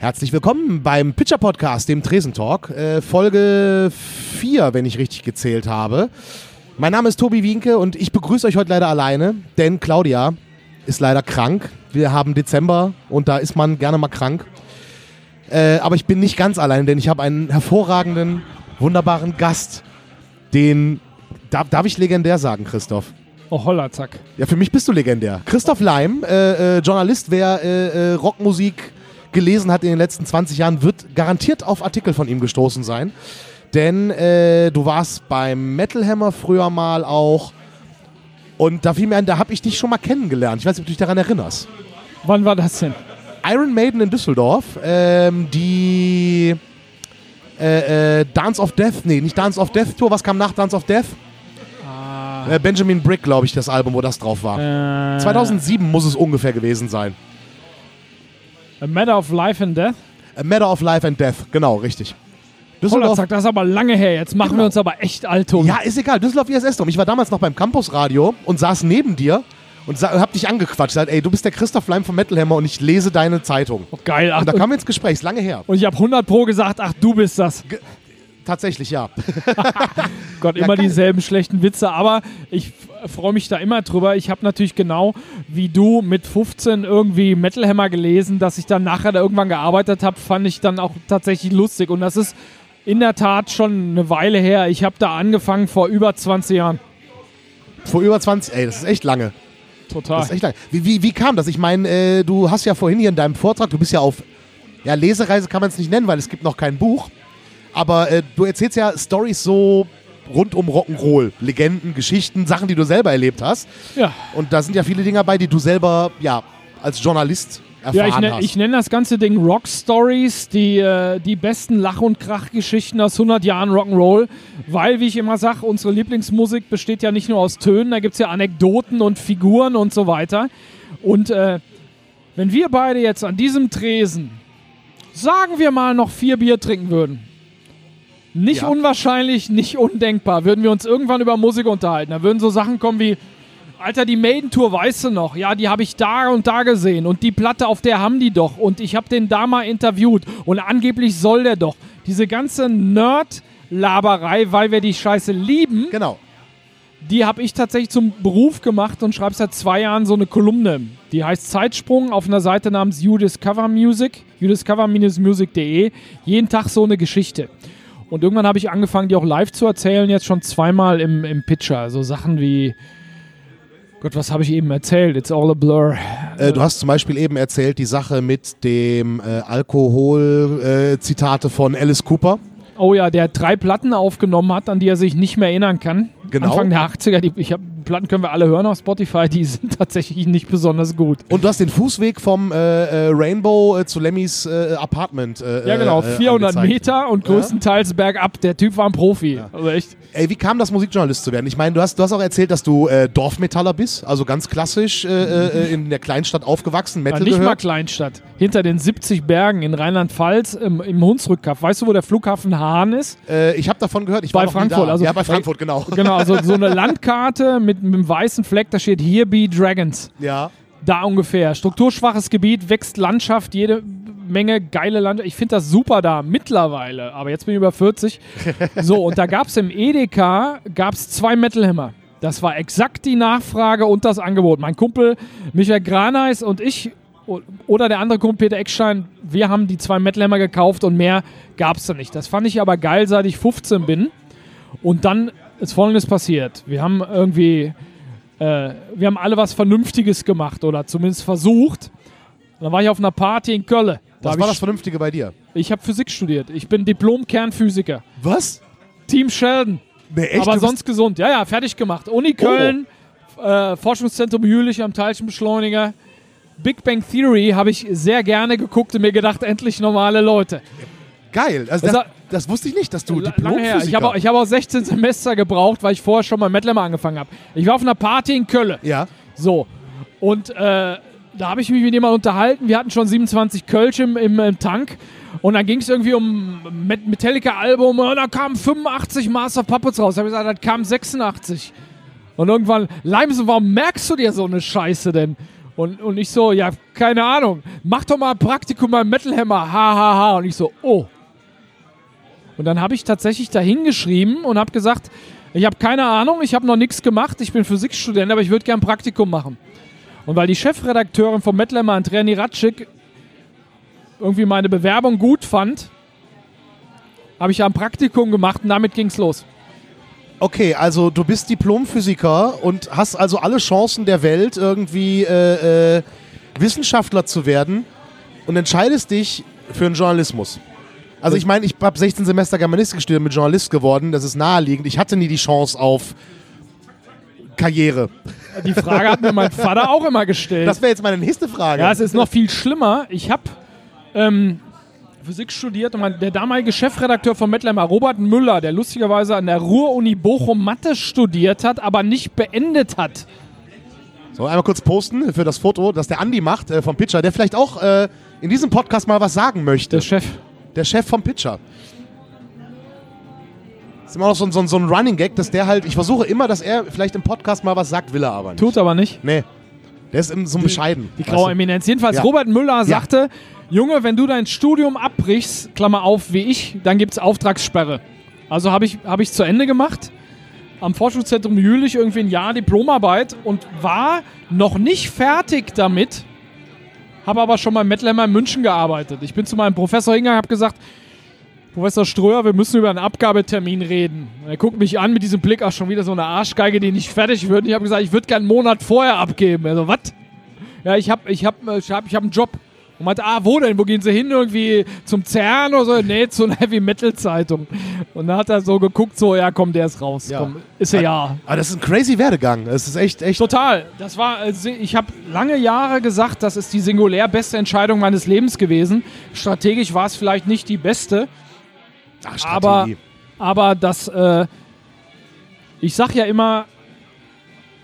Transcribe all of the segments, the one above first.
Herzlich willkommen beim Pitcher Podcast, dem Tresentalk, äh, Folge 4, wenn ich richtig gezählt habe. Mein Name ist Tobi Wienke und ich begrüße euch heute leider alleine, denn Claudia ist leider krank. Wir haben Dezember und da ist man gerne mal krank. Äh, aber ich bin nicht ganz allein, denn ich habe einen hervorragenden, wunderbaren Gast, den, darf, darf ich legendär sagen, Christoph? Oh, holla, zack. Ja, für mich bist du legendär. Christoph Leim, äh, äh, Journalist, wer äh, äh, Rockmusik gelesen hat in den letzten 20 Jahren, wird garantiert auf Artikel von ihm gestoßen sein. Denn äh, du warst beim Metal Hammer früher mal auch. Und da fiel mir ein, da habe ich dich schon mal kennengelernt. Ich weiß nicht, ob du dich daran erinnerst. Wann war das denn? Iron Maiden in Düsseldorf, ähm, die äh, äh, Dance of Death, nee, nicht Dance of Death Tour, was kam nach Dance of Death? Äh, Benjamin Brick, glaube ich, das Album, wo das drauf war. Äh, 2007 muss es ungefähr gewesen sein. A Matter of Life and Death? A Matter of Life and Death, genau, richtig. Düsseldorf, zack, das ist aber lange her. Jetzt machen Genau. wir uns aber echt alt, Tobi. ja, ist egal, Düsseldorf ISS drum. Ich war damals noch beim Campusradio und saß neben dir und hab dich angequatscht. Sagt, ey, du bist der Christoph Leim vom Metal Hammer und ich lese deine Zeitung. Oh, geil. Ach, Und da wir ins Gespräch, ist lange her. und ich habe 100 Pro gesagt, ach, du bist das. Tatsächlich, ja. Gott, Ja, immer geil. dieselben schlechten Witze. Aber ich freue mich da immer drüber. Ich habe natürlich genau wie du mit 15 irgendwie Metal Hammer gelesen, dass ich dann nachher da irgendwann gearbeitet habe, fand ich dann auch tatsächlich lustig. Und das ist in der Tat schon eine Weile her. Ich habe da angefangen vor über 20 Jahren. Vor über 20, ey, das ist echt lange. Total. Das ist echt lange. Wie, wie, wie kam das? Ich meine, äh, du hast ja vorhin hier in deinem Vortrag, du bist ja auf, ja, Lesereise kann man es nicht nennen, weil es gibt noch kein Buch. Aber äh, du erzählst ja Stories so rund um Rock'n'Roll. Legenden, Geschichten, Sachen, die du selber erlebt hast. ja. Und da sind ja viele Dinge dabei, die du selber, ja, als Journalist erfahren Ja, ich, ne, hast. ich nenne das ganze Ding Rock Stories, die, äh, die besten Lach- und Krachgeschichten aus 100 Jahren Rock'n'Roll, weil, wie ich immer sage, unsere Lieblingsmusik besteht ja nicht nur aus Tönen, da gibt es ja Anekdoten und Figuren und so weiter. Und äh, wenn wir beide jetzt an diesem Tresen, sagen wir mal, noch vier Bier trinken würden, nicht Ja. unwahrscheinlich, nicht undenkbar, würden wir uns irgendwann über Musik unterhalten. Da würden so Sachen kommen wie, Alter, die Maiden-Tour weißt du noch? Ja, die habe ich da und da gesehen. Und die Platte, auf der haben die doch. Und ich habe den da mal interviewt. Und angeblich soll der doch. Diese ganze Nerd-Laberei, weil wir die Scheiße lieben, Genau. die habe ich tatsächlich zum Beruf gemacht und schreibe seit zwei Jahren so eine Kolumne. Die heißt Zeitsprung auf einer Seite namens You Discover Music, youdiscover-music.de. Jeden Tag so eine Geschichte. Und irgendwann habe ich angefangen, die auch live zu erzählen, jetzt schon zweimal im, im Pitcher. So Sachen wie, Gott, was habe ich eben erzählt? It's all a blur. Äh, du hast zum Beispiel eben erzählt die Sache mit dem äh, Alkohol-Zitate von Alice Cooper. Oh ja, der drei Platten aufgenommen hat, an die er sich nicht mehr erinnern kann. Genau. Anfang der 80er, die ich hab, Platten können wir alle hören auf Spotify, die sind tatsächlich nicht besonders gut. Und du hast den Fußweg vom äh, äh, Rainbow äh, zu Lemmys äh, Apartment. Äh, Ja, genau, äh, 400 angezeigt. Meter und größtenteils bergab. Der Typ war ein Profi. Also echt. Ey, wie kam das, Musikjournalist zu werden? Ich meine, du hast, du hast auch erzählt, dass du Dorfmetaller bist, also ganz klassisch in der Kleinstadt aufgewachsen, Metal Ja, nicht mal gehört. Kleinstadt. Hinter den 70 Bergen in Rheinland-Pfalz im, im Hunsrückkaff. Weißt du, wo der Flughafen Hahn ist? Ich habe davon gehört, ich Bei war Frankfurt, also- ja, bei Frankfurt, genau. Genau, also so eine Landkarte mit, mit einem weißen Fleck, da steht Here be Dragons. ja. Da ungefähr. Strukturschwaches Gebiet, wächst Landschaft, jede Menge geile Landschaft. Ich finde das super da, mittlerweile. Aber jetzt bin ich über 40. So, und da gab es im Edeka gab's zwei Metalhammer. Das war exakt die Nachfrage und das Angebot. Mein Kumpel Michael Graneis und ich oder der andere Kumpel Peter Eckstein, wir haben die zwei Metalhammer gekauft und mehr gab es da nicht. Das fand ich aber geil, seit ich 15 bin. Und dann ist Folgendes passiert. Wir haben irgendwie äh, wir haben alle was Vernünftiges gemacht oder zumindest versucht. Und dann war ich auf einer Party in Köln. Da Was war das Vernünftige bei dir? ich habe Physik studiert. Ich bin Diplom-Kernphysiker. Was? Team Sheldon. Nee, echt? aber sonst gesund. Ja, ja, fertig gemacht. Uni Köln, äh, Forschungszentrum Jülich am Teilchenbeschleuniger. Big Bang Theory habe ich sehr gerne geguckt und mir gedacht, endlich normale Leute. Geil. Also Das das, wusste ich nicht, dass du her. Ich Diplomphysiker... habe auch, ich hab auch 16 Semester gebraucht, weil ich vorher schon mal Mettlemmer angefangen habe. Ich war auf einer Party in Köln. ja. So. Und äh, da habe ich mich mit jemandem unterhalten. Wir hatten schon 27 Kölsch im, im, im Tank. Und dann ging es irgendwie um Met- Metallica-Album. Und da kamen 85 Master Puppets raus. Da habe ich gesagt, das kam 86. Und irgendwann, Leimsen, warum merkst du dir so eine Scheiße denn? Und Und, und ich so, ja, keine Ahnung, mach doch mal ein Praktikum beim Metal Hammer, ha, ha, ha. Und ich so, oh. Und dann habe ich tatsächlich da hingeschrieben und habe gesagt, ich habe keine Ahnung, ich habe noch nichts gemacht, ich bin Physikstudent, aber ich würde gerne ein Praktikum machen. Und weil die Chefredakteurin vom Metal Hammer, Andrea Niratschik, irgendwie meine Bewerbung gut fand, habe ich ja ein Praktikum gemacht und damit ging's los. Okay, also du bist Diplomphysiker und hast also alle Chancen der Welt, irgendwie äh, äh, Wissenschaftler zu werden und entscheidest dich für den Journalismus. Also ich meine, ich habe 16 Semester Germanistik studiert, mit Journalist geworden, das ist naheliegend. Ich hatte nie die Chance auf Karriere. Die Frage hat mir mein Vater auch immer gestellt. Das wäre jetzt meine nächste Frage. Ja, es ist noch viel schlimmer. Ich habe ähm, Physik studiert und mein, der damalige Chefredakteur von Mettleimer, Robert Müller, der lustigerweise an der Ruhr-Uni Bochum Mathe studiert hat, aber nicht beendet hat. So, einmal kurz posten für das Foto, das der Andi macht äh, vom Pitcher, der vielleicht auch äh, in diesem Podcast mal was sagen möchte. Der Chef. Der Chef vom Pitcher. Das ist immer noch so, ein- so, so ein Running Gag, dass der halt, ich versuche immer, dass er vielleicht im Podcast mal was sagt, will er aber nicht. Tut aber nicht. Nee. Der ist so bescheiden. Die graue? Eminenz. Jedenfalls, Ja. Robert Müller sagte, Junge, wenn du dein Studium abbrichst, Klammer auf, wie ich, dann gibt es Auftragssperre. Also habe ich, hab ich zu Ende gemacht. Am Forschungszentrum Jülich irgendwie ein Jahr Diplomarbeit und war noch nicht fertig damit, habe aber schon mal Mettlemmer in München gearbeitet. Ich bin zu meinem Professor hingegangen, habe gesagt, Professor Ströer, wir müssen über einen Abgabetermin reden. Und er guckt mich an mit diesem Blick, ach schon wieder so eine Arschgeige, die nicht fertig wird. Und ich habe gesagt, ich würde gerne einen Monat vorher abgeben. Er so, was? Ja, ich habe ich hab, ich hab, ich hab einen Job. Und meinte, ah, wo denn? Wo gehen Sie hin? Irgendwie zum CERN oder so? Nee, zu einer Heavy Metal Zeitung. Und dann hat er so geguckt, so, ja, komm, der ist raus. Ja. Komm, ist er ja. Aber das ist ein crazy Werdegang. Das ist echt, echt. Total. Das war, si- ich habe lange Jahre gesagt, das ist die singulär beste Entscheidung meines Lebens gewesen. Strategisch war es vielleicht nicht die beste, Ach, aber, Strategie. aber das, äh, ich sag ja immer,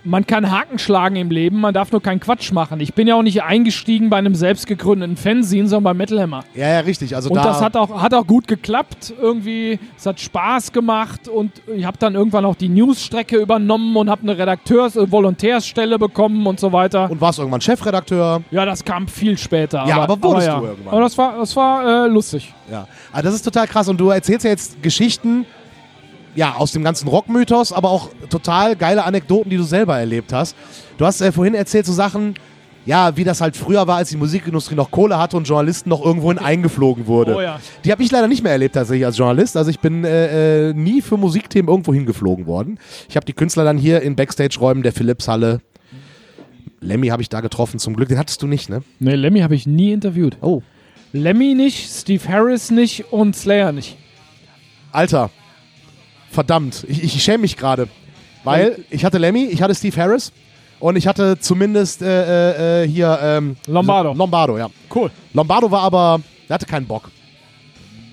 man kann Haken schlagen im Leben, man darf nur keinen Quatsch machen. Ich bin ja auch nicht eingestiegen bei einem selbstgegründeten Fanzine, sondern bei Metal Hammer. Ja, ja, richtig. Also Und da, das hat auch, hat auch gut geklappt. Irgendwie, es hat Spaß gemacht und ich habe dann irgendwann auch die Newsstrecke übernommen und habe eine Redakteurs-, äh, Volontärsstelle bekommen und so weiter. und warst irgendwann Chefredakteur. ja, das kam viel später. Ja, aber wurdest ja. du irgendwann. Aber das war, das war äh, lustig. Ja. Aber das ist total krass. Und du erzählst ja jetzt Geschichten, ja, aus dem ganzen Rockmythos, aber auch total geile Anekdoten, die du selber erlebt hast. Du hast äh, vorhin erzählt so Sachen, ja, wie das halt früher war, als die Musikindustrie noch Kohle hatte und Journalisten noch irgendwohin eingeflogen wurde. Oh ja. Die habe ich leider nicht mehr erlebt tatsächlich als Journalist. Also ich bin äh, äh, nie für Musikthemen irgendwo hingeflogen worden. Ich habe die Künstler dann hier in Backstage-Räumen der Philips-Halle. Lemmy habe ich da getroffen, zum Glück. Den hattest du nicht, ne? Nee, Lemmy habe ich nie interviewt. Oh. Lemmy nicht, Steve Harris nicht und Slayer nicht. Alter, verdammt, ich, ich schäme mich gerade. Weil ich hatte Lemmy, ich hatte Steve Harris und ich hatte zumindest äh, äh, äh, hier ähm, Lombardo. Lombardo, ja. Cool. Lombardo war aber, der hatte keinen Bock,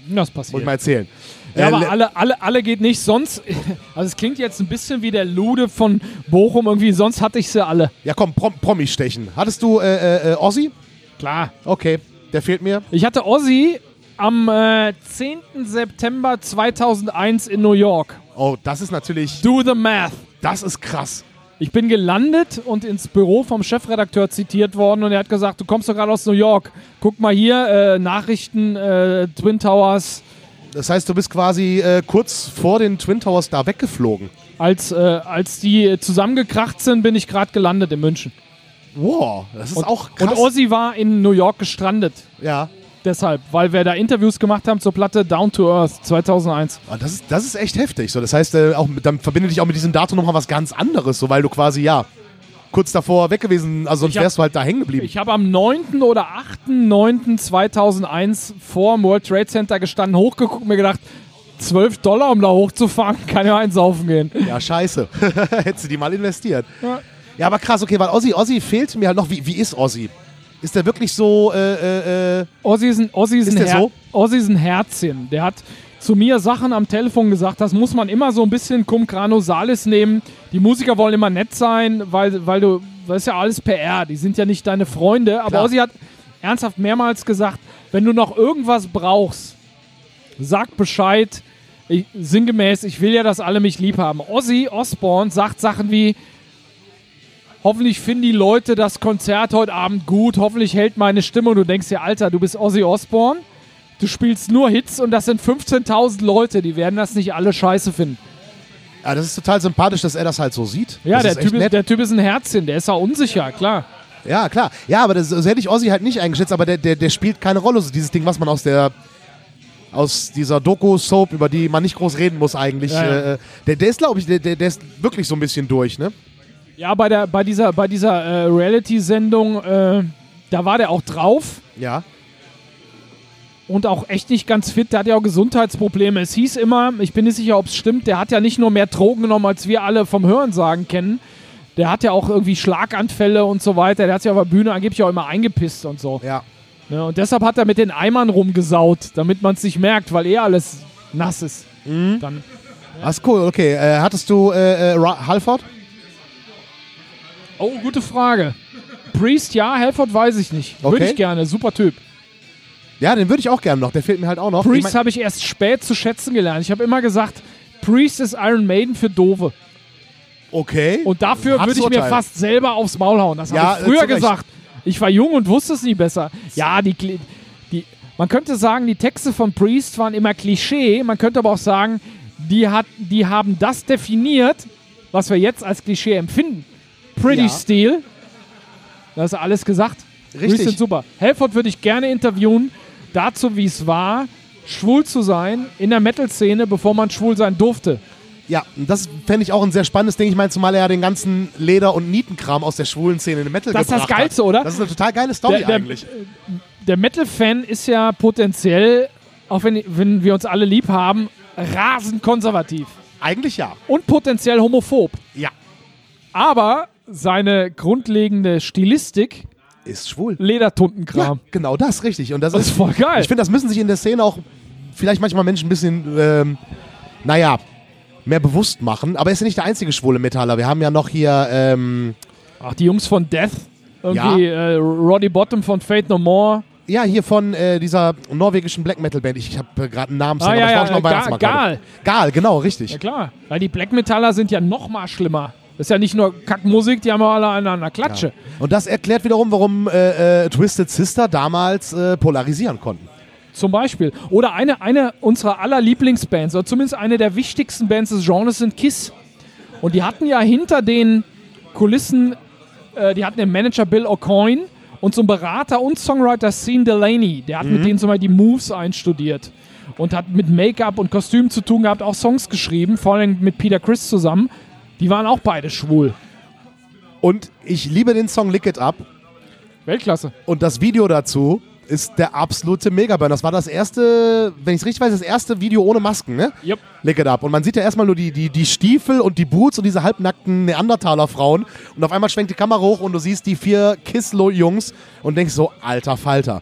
Das muss ich passiert. mal erzählen. Ja, Äh, aber Le- alle, alle, alle geht nicht. Sonst, also es klingt jetzt ein bisschen wie der Lude von Bochum irgendwie, sonst hatte ich sie alle. ja, komm, Prom Promi stechen. Hattest du äh, äh, äh, Ozzy? Klar. Okay, der fehlt mir. Ich hatte Ozzy am äh, 10. September 2001 in New York. Oh, das ist natürlich, Do the math. das ist krass. Ich bin gelandet und ins Büro vom Chefredakteur zitiert worden und er hat gesagt, du kommst doch gerade aus New York. Guck mal hier, äh, Nachrichten, äh, Twin Towers. Das heißt, du bist quasi äh, kurz vor den Twin Towers da weggeflogen. Als, äh, als die zusammengekracht sind, bin ich gerade gelandet in München. Wow, das ist Und, auch krass. und Ozzy war in New York gestrandet. ja, Deshalb, weil wir da Interviews gemacht haben zur Platte Down to Earth 2001. Ah, Das ist, das ist echt heftig. So, das heißt, äh, auch, dann verbindet dich auch mit diesem Datum nochmal was ganz anderes, so weil du quasi, ja, kurz davor weg gewesen, also sonst hab- wärst du halt da hängen geblieben. Ich habe am 9. oder 8.9.2001 vor dem World Trade Center gestanden, hochgeguckt und mir gedacht, 12 Dollar, um da hochzufahren, kann ja einsaufen gehen. Ja, scheiße. Hättest du die mal investiert. Ja. Ja, aber krass, okay, weil Ozzy, Ozzy fehlt mir halt noch. Wie, wie ist Ozzy? Ist der wirklich so, äh, äh, äh, Ozzy ist ein, Ozzy ist Ist ein, der Her so? Ozzy ist ein Herzchen. Der hat zu mir Sachen am Telefon gesagt, das muss man immer so ein bisschen cum grano salis nehmen. Die Musiker wollen immer nett sein, weil, weil du, das ist ja alles PR, die sind ja nicht deine Freunde. Aber Klar. Ozzy hat ernsthaft mehrmals gesagt, wenn du noch irgendwas brauchst, sag Bescheid. Ich, sinngemäß, ich will ja, dass alle mich lieb haben. Ozzy Osbourne sagt Sachen wie, hoffentlich finden die Leute das Konzert heute Abend gut, hoffentlich hält meine Stimme und du denkst dir, Alter, du bist Ozzy Osbourne, du spielst nur Hits und das sind 15.000 Leute, die werden das nicht alle scheiße finden. Ja, das ist total sympathisch, dass er das halt so sieht. Ja, das der typ, ist, der typ ist ein Herzchen, der ist auch unsicher, klar. Ja, klar. Ja, aber das, so hätte ich Ozzy halt nicht eingeschätzt, aber der, der, der spielt keine Rolle. So dieses Ding, was man aus der aus dieser Doku-Soap, über die man nicht groß reden muss eigentlich. Ja, ja. Äh, der, der ist, glaube ich, der, der ist wirklich so ein bisschen durch, ne? Ja, bei, der, bei dieser, bei dieser äh, Reality-Sendung, äh, da war der auch drauf Ja. und auch echt nicht ganz fit. Der hat ja auch Gesundheitsprobleme. Es hieß immer, ich bin nicht sicher, ob es stimmt, der hat ja nicht nur mehr Drogen genommen, als wir alle vom Hörensagen kennen. Der hat ja auch irgendwie Schlaganfälle und so weiter. Der hat sich auf der Bühne angeblich auch immer eingepisst und so. Ja. Ja, und deshalb hat er mit den Eimern rumgesaut, damit man es nicht merkt, weil eh alles nass ist. Mhm. Dann, Das ist cool, okay. Äh, hattest du äh, äh, Halford? Oh, gute Frage. Priest, ja, Helford weiß ich nicht. Würde Okay. ich gerne, super Typ. Ja, den würde ich auch gerne noch. Der fehlt mir halt auch noch. Ich Priest mein- habe ich erst spät zu schätzen gelernt. Ich habe immer gesagt, Priest ist Iron Maiden für Dove. okay. Und dafür Hartes würde ich mir Urteil. fast selber aufs Maul hauen. Das Ja, habe ich äh, früher zu Recht. gesagt. Ich war jung und wusste es nie besser. Ja, die, Kli- die, man könnte sagen, die Texte von Priest waren immer Klischee. Man könnte aber auch sagen, die, hat, die haben das definiert, was wir jetzt als Klischee empfinden. Pretty Ja. Steel. Das ist alles gesagt. Richtig. Priest sind super. Helford würde ich gerne interviewen, dazu, wie es war, schwul zu sein in der Metal-Szene, bevor man schwul sein durfte. Ja, das fände ich auch ein sehr spannendes Ding. Ich meine, zumal er ja den ganzen Leder- und Nietenkram aus der schwulen Szene in den Metal Das ist das gebracht Geilste, hat. oder? Das ist eine total geile Story Der- der- eigentlich. der Metal-Fan ist ja potenziell, auch wenn, wenn wir uns alle lieb haben, rasend konservativ Eigentlich ja. und potenziell homophob. Ja. Aber seine grundlegende Stilistik, Ist schwul. Ja, Ledertuntenkram. genau das, richtig. Und das, Das ist ist voll geil. Ich finde, das müssen sich in der Szene auch vielleicht manchmal Menschen ein bisschen, ähm, naja, mehr bewusst machen. Aber er ist ja nicht der einzige schwule Metaller. Wir haben ja noch hier, ähm, Ach, die Jungs von Death, irgendwie äh, Roddy Bottom von Fate No More. ja, hier von äh, dieser norwegischen Black Metal Band. Ich, ich habe äh, gerade einen Namen, Ah, aber ja, ich ja, schon äh, Ga-. Gal. Gal, genau, richtig. Ja klar, weil die Black Metaller sind ja noch mal schlimmer. Das ist ja nicht nur Kackmusik, die haben ja alle an einer Klatsche. Und das erklärt wiederum, warum äh, äh, Twisted Sister damals äh, polarisieren konnten. Zum Beispiel. Oder eine, eine unserer aller Lieblingsbands, oder zumindest eine der wichtigsten Bands des Genres sind Kiss. Und die hatten ja hinter den Kulissen, äh, die hatten den Manager Bill O'Coin und so einen Berater und Songwriter Sean Delaney. Der hat mit denen zum Beispiel die Moves einstudiert und hat mit Make-up und Kostüm zu tun gehabt, auch Songs geschrieben, vor allem mit Peter Chris zusammen. Die waren auch beide schwul. Und ich liebe den Song Lick It Up. Weltklasse. Und das Video dazu ist der absolute Megaburn. Das war das erste, wenn ich es richtig weiß, das erste Video ohne Masken, ne? Yep. Lick It Up. Und man sieht ja erstmal nur die, die, die Stiefel und die Boots und diese halbnackten Neandertaler-Frauen. Und auf einmal schwenkt die Kamera hoch und du siehst die vier Kisslo-Jungs und denkst so, alter Falter.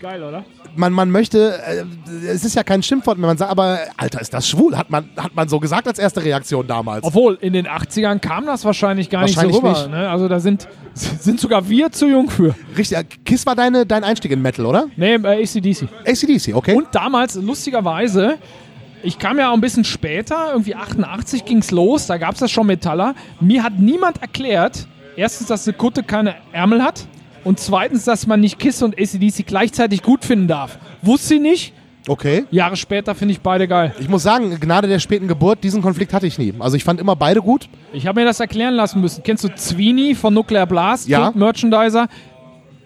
Geil, oder? Man, man möchte, äh, es ist ja kein Schimpfwort, wenn man sagt, aber Alter, ist das schwul? Hat man, hat man so gesagt als erste Reaktion damals. Obwohl, in den 80ern kam das wahrscheinlich gar Wahrscheinlich nicht so rüber. nicht. Ne? Also da sind, sind sogar wir zu jung für. Richtig, äh, Kiss war deine, dein Einstieg in Metal, oder? Nee, äh, ACDC. ACDC, okay. Und damals, lustigerweise, ich kam ja auch ein bisschen später, irgendwie 88 ging es los, da gab es das schon Metaller. Mir hat niemand erklärt, erstens, dass eine Kutte keine Ärmel hat und zweitens, dass man nicht Kiss und ACDC gleichzeitig gut finden darf. Wusste ich nicht. okay. Jahre später finde ich beide geil. Ich muss sagen, Gnade der späten Geburt, diesen Konflikt hatte ich nie. Also ich fand immer beide gut. Ich habe mir das erklären lassen müssen. Kennst du Zwini von Nuclear Blast? Ja. Merchandiser.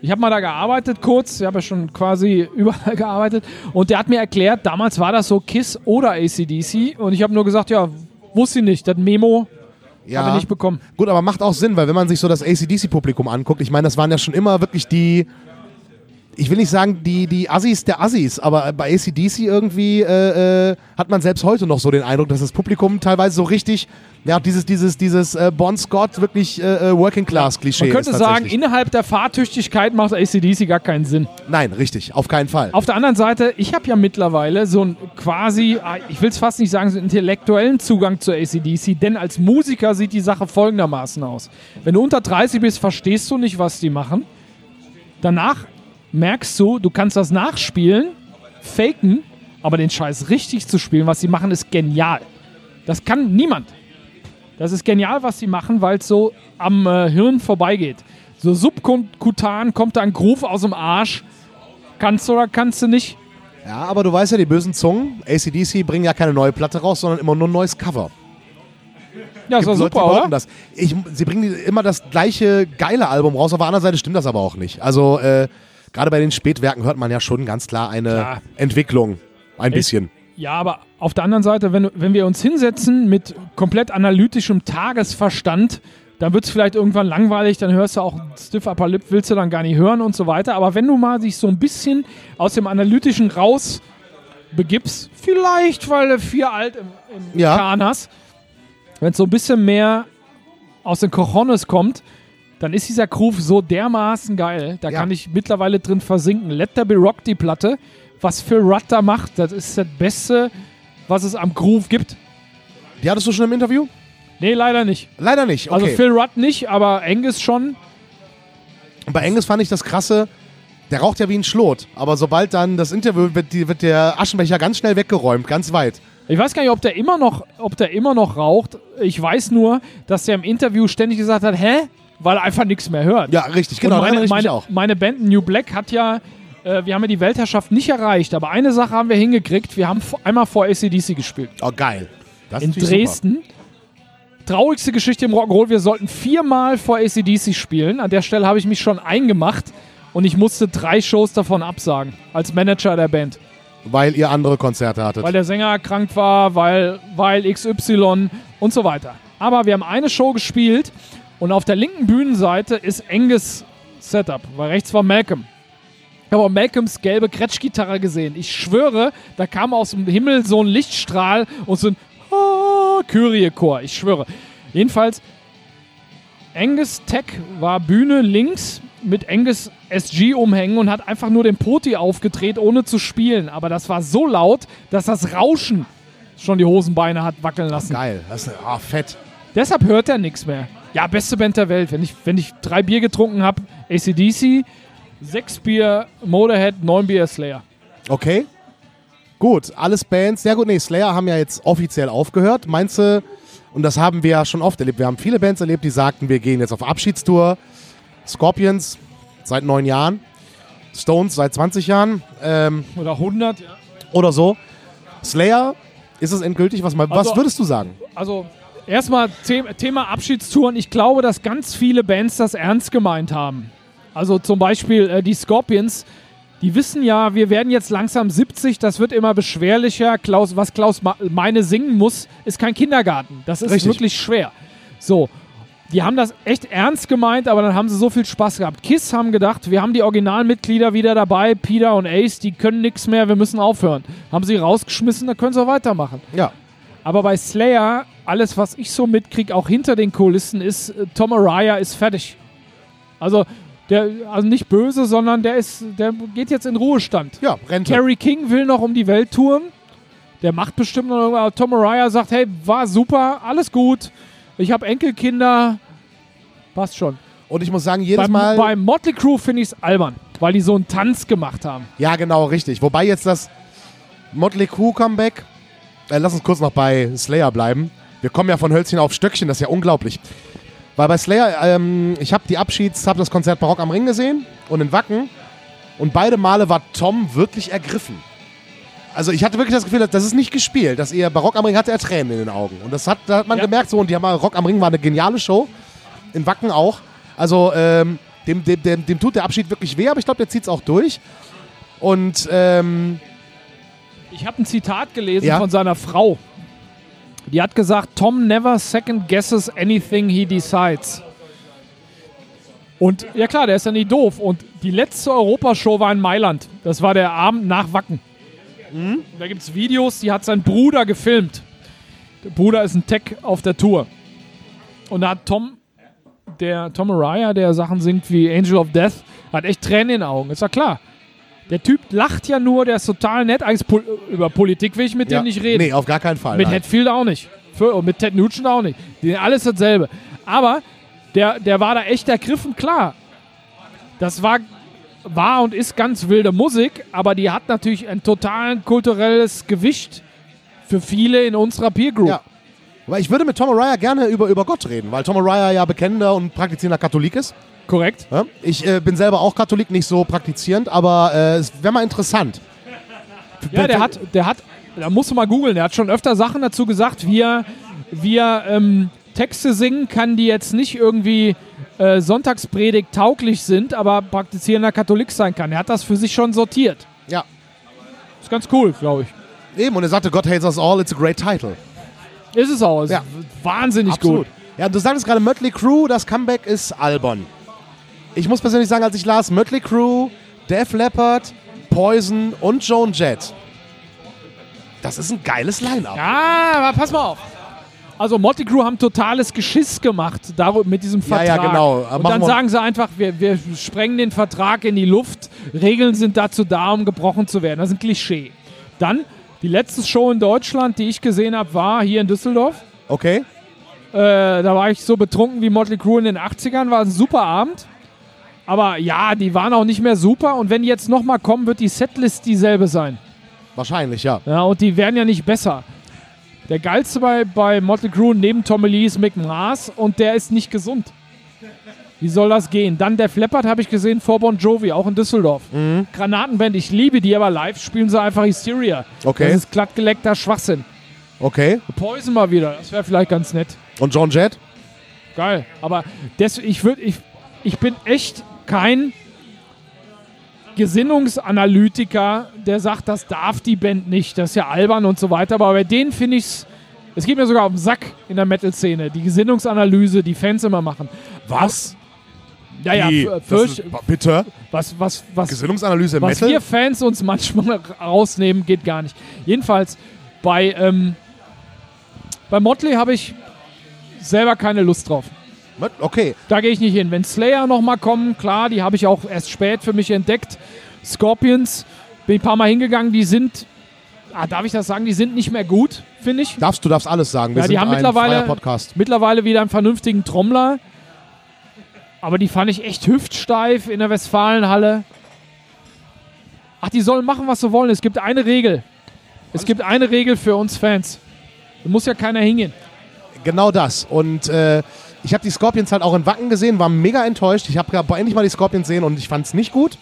Ich habe mal da gearbeitet kurz, ich habe ja schon quasi überall gearbeitet und der hat mir erklärt, damals war das so KISS oder ACDC und ich habe nur gesagt, ja, wusste ich nicht, das Memo habe ich nicht bekommen. Gut, aber macht auch Sinn, weil wenn man sich so das ACDC-Publikum anguckt, ich meine, das waren ja schon immer wirklich die, ich will nicht sagen, die, die Assis der Assis, aber bei ACDC irgendwie äh, äh, hat man selbst heute noch so den Eindruck, dass das Publikum teilweise so richtig, ja, dieses, dieses, dieses äh, Bon Scott wirklich äh, äh, Working Class Klischee Man könnte ist sagen, innerhalb der Fahrtüchtigkeit macht ACDC gar keinen Sinn. Nein, richtig, auf keinen Fall. Auf der anderen Seite, ich habe ja mittlerweile so einen quasi, ah, ich will es fast nicht sagen, so einen intellektuellen Zugang zu ACDC, denn als Musiker sieht die Sache folgendermaßen aus. Wenn du unter 30 bist, verstehst du nicht, was die machen. Danach merkst du, du kannst das nachspielen, faken, aber den Scheiß richtig zu spielen, was sie machen, ist genial. Das kann niemand. Das ist genial, was sie machen, weil es so am äh, Hirn vorbeigeht. So subkutan kommt da ein Groove aus dem Arsch. Kannst du oder kannst du nicht? Ja, aber du weißt ja, die bösen Zungen, ACDC bringen ja keine neue Platte raus, sondern immer nur ein neues Cover. Ja, ist doch Gibt Leute, super, oder? Das. Ich, sie bringen immer das gleiche geile Album raus, auf der anderen Seite stimmt das aber auch nicht. Also äh, gerade bei den Spätwerken hört man ja schon ganz klar eine Klar. Entwicklung. Ein bisschen. Ja, aber auf der anderen Seite, wenn, wenn wir uns hinsetzen mit komplett analytischem Tagesverstand, dann wird es vielleicht irgendwann langweilig, dann hörst du auch Stiff Upper Lip, willst du dann gar nicht hören und so weiter. Aber wenn du mal dich so ein bisschen aus dem Analytischen raus begibst, vielleicht, weil du vier alt im, im Ja. Kahn hast, wenn es so ein bisschen mehr aus den Cojones kommt, dann ist dieser Groove so dermaßen geil. Da Ja. kann ich mittlerweile drin versinken. Let There Be Rock, die Platte, was Phil Rudd da macht, das ist das Beste, was es am Groove gibt. Die hattest du schon im Interview? Nee, leider nicht. Leider nicht. Okay. Also Phil Rudd nicht, aber Angus schon. Und bei Angus fand ich das krasse, der raucht ja wie ein Schlot. Aber sobald dann das Interview wird, die, wird der Aschenbecher ganz schnell weggeräumt, ganz weit. Ich weiß gar nicht, ob der immer noch, ob der immer noch raucht. Ich weiß nur, dass der im Interview ständig gesagt hat, hä? Weil er einfach nichts mehr hört. Ja, richtig, genau. Und meine, meine, auch. meine Band New Black hat ja, äh, wir haben ja die Weltherrschaft nicht erreicht, aber eine Sache haben wir hingekriegt. Wir haben einmal vor ACDC gespielt. Oh, geil. Das In Dresden. Traurigste Geschichte im Rock'n'Roll. Wir sollten viermal vor ACDC spielen. An der Stelle habe ich mich schon eingemacht und ich musste drei Shows davon absagen. Als Manager der Band. Super. Weil ihr andere Konzerte hattet. Weil der Sänger erkrankt war, weil, weil XY und so weiter. Aber wir haben eine Show gespielt und auf der linken Bühnenseite ist Angus Setup, weil rechts war Malcolm. Ich habe auch Malcolms gelbe Kretschgitarre gesehen. Ich schwöre, da kam aus dem Himmel so ein Lichtstrahl und so ein ah, Kyrie-Chor. Ich schwöre. Jedenfalls, Angus Tech war Bühne links mit Angus SG umhängen und hat einfach nur den Poti aufgedreht, ohne zu spielen. Aber das war so laut, dass das Rauschen schon die Hosenbeine hat wackeln lassen. Geil. Das ist, ah, fett. Deshalb hört er nichts mehr. Ja, beste Band der Welt. Wenn ich, wenn ich drei Bier getrunken habe, ACDC, sechs Bier Motorhead, neun Bier Slayer. Okay. Gut, alles Bands. Ja gut, nee, Slayer haben ja jetzt offiziell aufgehört. Meinst du, und das haben wir ja schon oft erlebt, wir haben viele Bands erlebt, die sagten, wir gehen jetzt auf Abschiedstour. Scorpions seit neun Jahren. Stones seit 20 Jahren. Ähm, Oder 100. Ja. oder so. Slayer, ist es endgültig? Was, mal, was Also- würdest du sagen? Also, erstmal The Thema Abschiedstouren. Ich glaube, dass ganz viele Bands das ernst gemeint haben. Also zum Beispiel äh, die Scorpions. Die wissen ja, wir werden jetzt langsam 70, das wird immer beschwerlicher. Klaus, was Klaus meine singen muss, ist kein Kindergarten. Das ist Richtig. wirklich schwer. So, die haben das echt ernst gemeint, aber dann haben sie so viel Spaß gehabt. Kiss haben gedacht, wir haben die Originalmitglieder wieder dabei, Peter und Ace, die können nichts mehr, wir müssen aufhören. Haben sie rausgeschmissen, dann können sie auch weitermachen. Ja. Aber bei Slayer, alles, was ich so mitkriege, auch hinter den Kulissen, ist, äh, Tom Araya ist fertig. Also, der, also nicht böse, sondern der ist, der geht jetzt in Ruhestand. Ja, Rente. Kerry King will noch um die Welt touren. Der macht bestimmt noch irgendwas. Tom Araya sagt, hey, war super, alles gut. Ich habe Enkelkinder. Passt schon. Und ich muss sagen, jedes Beim, Mal. beim Motley Crue finde ich es albern, weil die so einen Tanz gemacht haben. Ja, genau, richtig. Wobei jetzt das Motley Crue Comeback, äh, lass uns kurz noch bei Slayer bleiben. Wir kommen ja von Hölzchen auf Stöckchen, das ist ja unglaublich. Weil bei Slayer, ähm, ich habe die Abschieds, habe das Konzert Barock am Ring gesehen und in Wacken und beide Male war Tom wirklich ergriffen. Also ich hatte wirklich das Gefühl, dass das ist nicht gespielt, dass er Barock am Ring hatte er Tränen in den Augen und das hat, da hat man Ja. gemerkt so und die haben Rock am Ring war eine geniale Show, in Wacken auch. Also ähm, dem, dem, dem, dem tut der Abschied wirklich weh, aber ich glaube, der zieht es auch durch. Und ähm, Ich habe ein Zitat gelesen Ja? von seiner Frau. Die hat gesagt, Tom never second guesses anything he decides. Und ja klar, der ist ja nicht doof. Und die letzte Europashow war in Mailand. Das war der Abend nach Wacken. Da gibt es Videos, die hat sein Bruder gefilmt. Der Bruder ist ein Tech auf der Tour. Und da hat Tom, der Tom Araya, der Sachen singt wie Angel of Death, hat echt Tränen in den Augen. Ist ja klar. Der Typ lacht ja nur, der ist total nett. Eigentlich Pol über Politik will ich mit ja, dem nicht reden. Nee, auf gar keinen Fall. mit nein. Auch nicht. Für, und mit Ted Nugent auch nicht. Die alles dasselbe. Aber der, der war da echt ergriffen, klar. Das war, war und ist ganz wilde Musik, aber die hat natürlich ein total kulturelles Gewicht für viele in unserer Peer Group. Ja. Weil ich würde mit Tom Araya gerne über, über Gott reden, weil Tom Araya ja bekennender und praktizierender Katholik ist. Korrekt. Ja? Ich äh, bin selber auch Katholik, nicht so praktizierend, aber äh, es wäre mal interessant. Ja, der hat, der hat, da musst du mal googeln, der hat schon öfter Sachen dazu gesagt, wie er, wie er ähm, Texte singen kann, die jetzt nicht irgendwie äh, Sonntagspredigt tauglich sind, aber praktizierender Katholik sein kann. Er hat das für sich schon sortiert. Ja. Ist ganz cool, glaube ich. Eben, und er sagte, God hates us all, it's a great title. Ist es auch. Ist Ja. Wahnsinnig Absolut. gut. Ja, du sagtest gerade, Mötley Crew, das Comeback ist albern. Ich muss persönlich sagen, als ich las, Mötley Crew, Def Leppard, Poison und Joan Jett. Das ist ein geiles Line-Up. Ja, aber pass mal auf. Also Motley Crue haben totales Geschiss gemacht darüber, mit diesem Ja, Vertrag. ja, genau. Aber Und dann sagen sie einfach, wir, wir sprengen den Vertrag in die Luft. Regeln sind dazu da, um gebrochen zu werden. Das ist ein Klischee. Dann, die letzte Show in Deutschland, die ich gesehen habe, war hier in Düsseldorf. Okay? Äh, da war ich so betrunken wie Motley Crue in den 80ern. War ein super Abend. Aber ja, die waren auch nicht mehr super. Und wenn die jetzt nochmal kommen, wird die Setlist dieselbe sein. Wahrscheinlich, ja. Ja, und die werden ja nicht besser. Der geilste bei, bei Motley Crue neben Tommy Lee ist Mick Mars und der ist nicht gesund. Wie soll das gehen? Dann der Flappert habe ich gesehen vor Bon Jovi, auch in Düsseldorf. Mhm. Granatenband, ich liebe die, aber live spielen sie einfach Hysteria. Okay. Das ist glattgeleckter Schwachsinn. Okay. Poison mal wieder, das wäre vielleicht ganz nett. Und Joan Jett? Geil. Aber des, ich, würd, ich, ich bin echt kein Gesinnungsanalytiker, der sagt, das darf die Band nicht, das ist ja albern und so weiter. Aber bei denen finde ich es, es geht mir sogar auf den Sack in der Metal-Szene, die Gesinnungsanalyse, die Fans immer machen. Was? Ja, ja, für, ist, bitte? was, was, was, Gesinnungsanalyse im was Metal? wir Fans uns manchmal rausnehmen, geht gar nicht. Jedenfalls, bei, ähm, bei Motley habe ich selber keine Lust drauf. Okay. Da gehe ich nicht hin. Wenn Slayer nochmal kommen, klar, die habe ich auch erst spät für mich entdeckt. Scorpions, bin ich ein paar Mal hingegangen, die sind, ah, darf ich das sagen, die sind nicht mehr gut, finde ich. Darfst, du darfst alles sagen. Wir Ja, die sind haben mittlerweile- Podcast. Mittlerweile wieder einen vernünftigen Trommler. Aber die fand ich echt hüftsteif in der Westfalenhalle. Ach, die sollen machen, was sie wollen. Es gibt eine Regel. Es gibt eine Regel für uns Fans. Da muss ja keiner hingehen. Genau das. Und äh, ich habe die Scorpions halt auch in Wacken gesehen, war mega enttäuscht. Ich habe endlich mal die Scorpions gesehen und ich fand es nicht gut.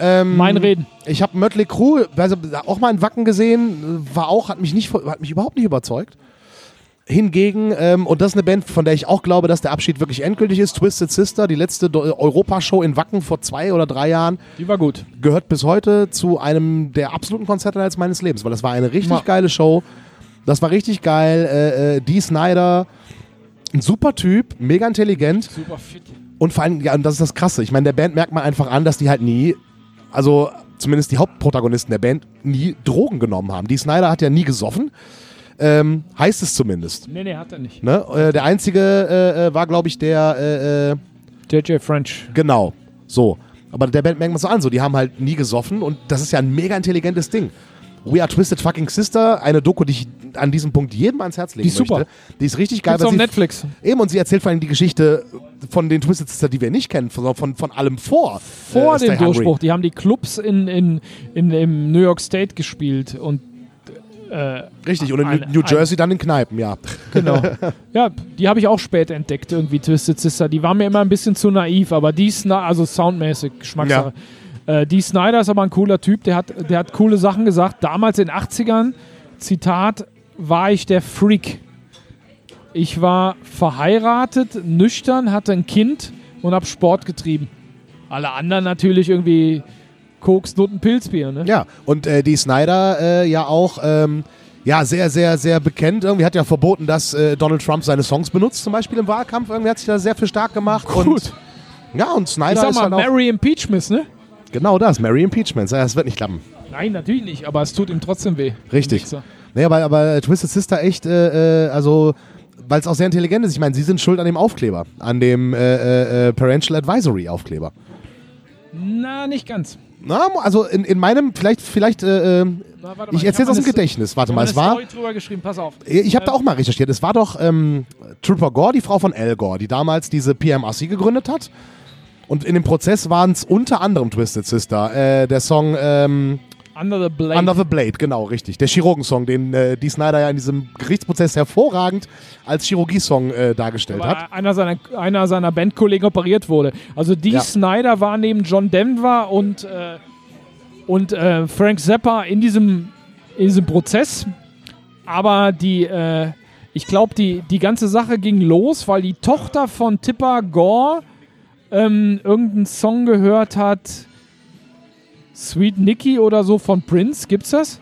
Ähm, Mein Reden. Ich habe Mötley Crüe also auch mal in Wacken gesehen, war auch, hat mich, nicht, hat mich überhaupt nicht überzeugt. Hingegen, ähm, und das ist eine Band, von der ich auch glaube, dass der Abschied wirklich endgültig ist, Twisted Sister, die letzte Do- Europashow in Wacken vor zwei oder drei Jahren, Die war gut. gehört bis heute zu einem der absoluten Konzerte meines Lebens, weil das war eine richtig Ja. geile Show. Das war richtig geil. Äh, äh, Dee Snyder, ein super Typ, mega intelligent. Super fit. Und vor allem, ja, und das ist das Krasse. Ich meine, der Band merkt man einfach an, dass die halt nie, also zumindest die Hauptprotagonisten der Band, nie Drogen genommen haben. Die Snyder hat ja nie gesoffen. Ähm, heißt es zumindest. Nee, nee, hat er nicht. Ne? Äh, der einzige äh, äh, war, glaube ich, der, äh, äh, JJ French. genau, so. Aber der Band merkt man so an, so, die haben halt nie gesoffen und das ist ja ein mega intelligentes Ding. We Are Twisted Fucking Sister, eine Doku, die ich an diesem Punkt jedem ans Herz legen Die ist super. möchte. Die ist richtig geil. Gibt's auf Netflix. Eben, und sie erzählt vor allem die Geschichte von den Twisted Sister, die wir nicht kennen, von, von, von allem vor. Vor äh, dem Hungry. Durchbruch. Die haben die Clubs in, in, in, im New York State gespielt und äh, Richtig, und in New Jersey dann in Kneipen, ja. Genau. ja, die habe ich auch spät entdeckt, irgendwie Twisted Sister. Die war mir immer ein bisschen zu naiv, aber die Snyder, also soundmäßig, Geschmackssache. Äh, die Snyder ist aber ein cooler Typ, der hat, der hat coole Sachen gesagt. Damals in den 80ern, Zitat, war ich der Freak. Ich war verheiratet, nüchtern, hatte ein Kind und habe Sport getrieben. Alle anderen natürlich irgendwie Koks, Nutten, Pilzbier, ne? Ja, und äh, die Snyder äh, ja auch ähm, ja, sehr, sehr, sehr bekennt. Irgendwie hat ja verboten, dass äh, Donald Trump seine Songs benutzt, zum Beispiel im Wahlkampf. Irgendwie hat sich da sehr viel stark gemacht. Und, Gut. ja, und Ich Snyder sag ist mal, halt auch Mary Impeachment, ne? genau das, Mary Impeachment. Ja, Das wird nicht klappen. Nein, natürlich nicht, aber es tut ihm trotzdem weh. Richtig. Nee, aber, aber Twisted Sister echt, äh, äh, also, weil es auch sehr intelligent ist. Ich meine, sie sind schuld an dem Aufkleber, an dem äh, äh, Parental Advisory Aufkleber. Na, nicht ganz. Na, also in, in meinem, vielleicht, vielleicht, äh, äh, Na, warte mal, ich erzähle hab aus dem Gedächtnis. Warte mal, es war, Story drüber geschrieben, pass auf. ich habe da auch mal recherchiert. Es war doch ähm, Trooper Gore, die Frau von Al Gore, die damals diese PMRC gegründet hat. Und in dem Prozess waren es unter anderem Twisted Sister. Äh, der Song ähm, Under the Blade. Under the Blade, genau, richtig. Der Chirurgensong, den äh, Dee Snyder ja in diesem Gerichtsprozess hervorragend als Chirurgiesong äh, dargestellt weil hat. einer seiner, einer seiner Bandkollegen operiert wurde. Also Dee Ja. Snyder war neben John Denver und, äh, und äh, Frank Zappa in diesem, in diesem Prozess. Aber die, äh, ich glaube, die, die ganze Sache ging los, weil die Tochter von Tipper Gore ähm, irgendeinen Song gehört hat. Sweet Nicky oder so von Prince, gibt's das?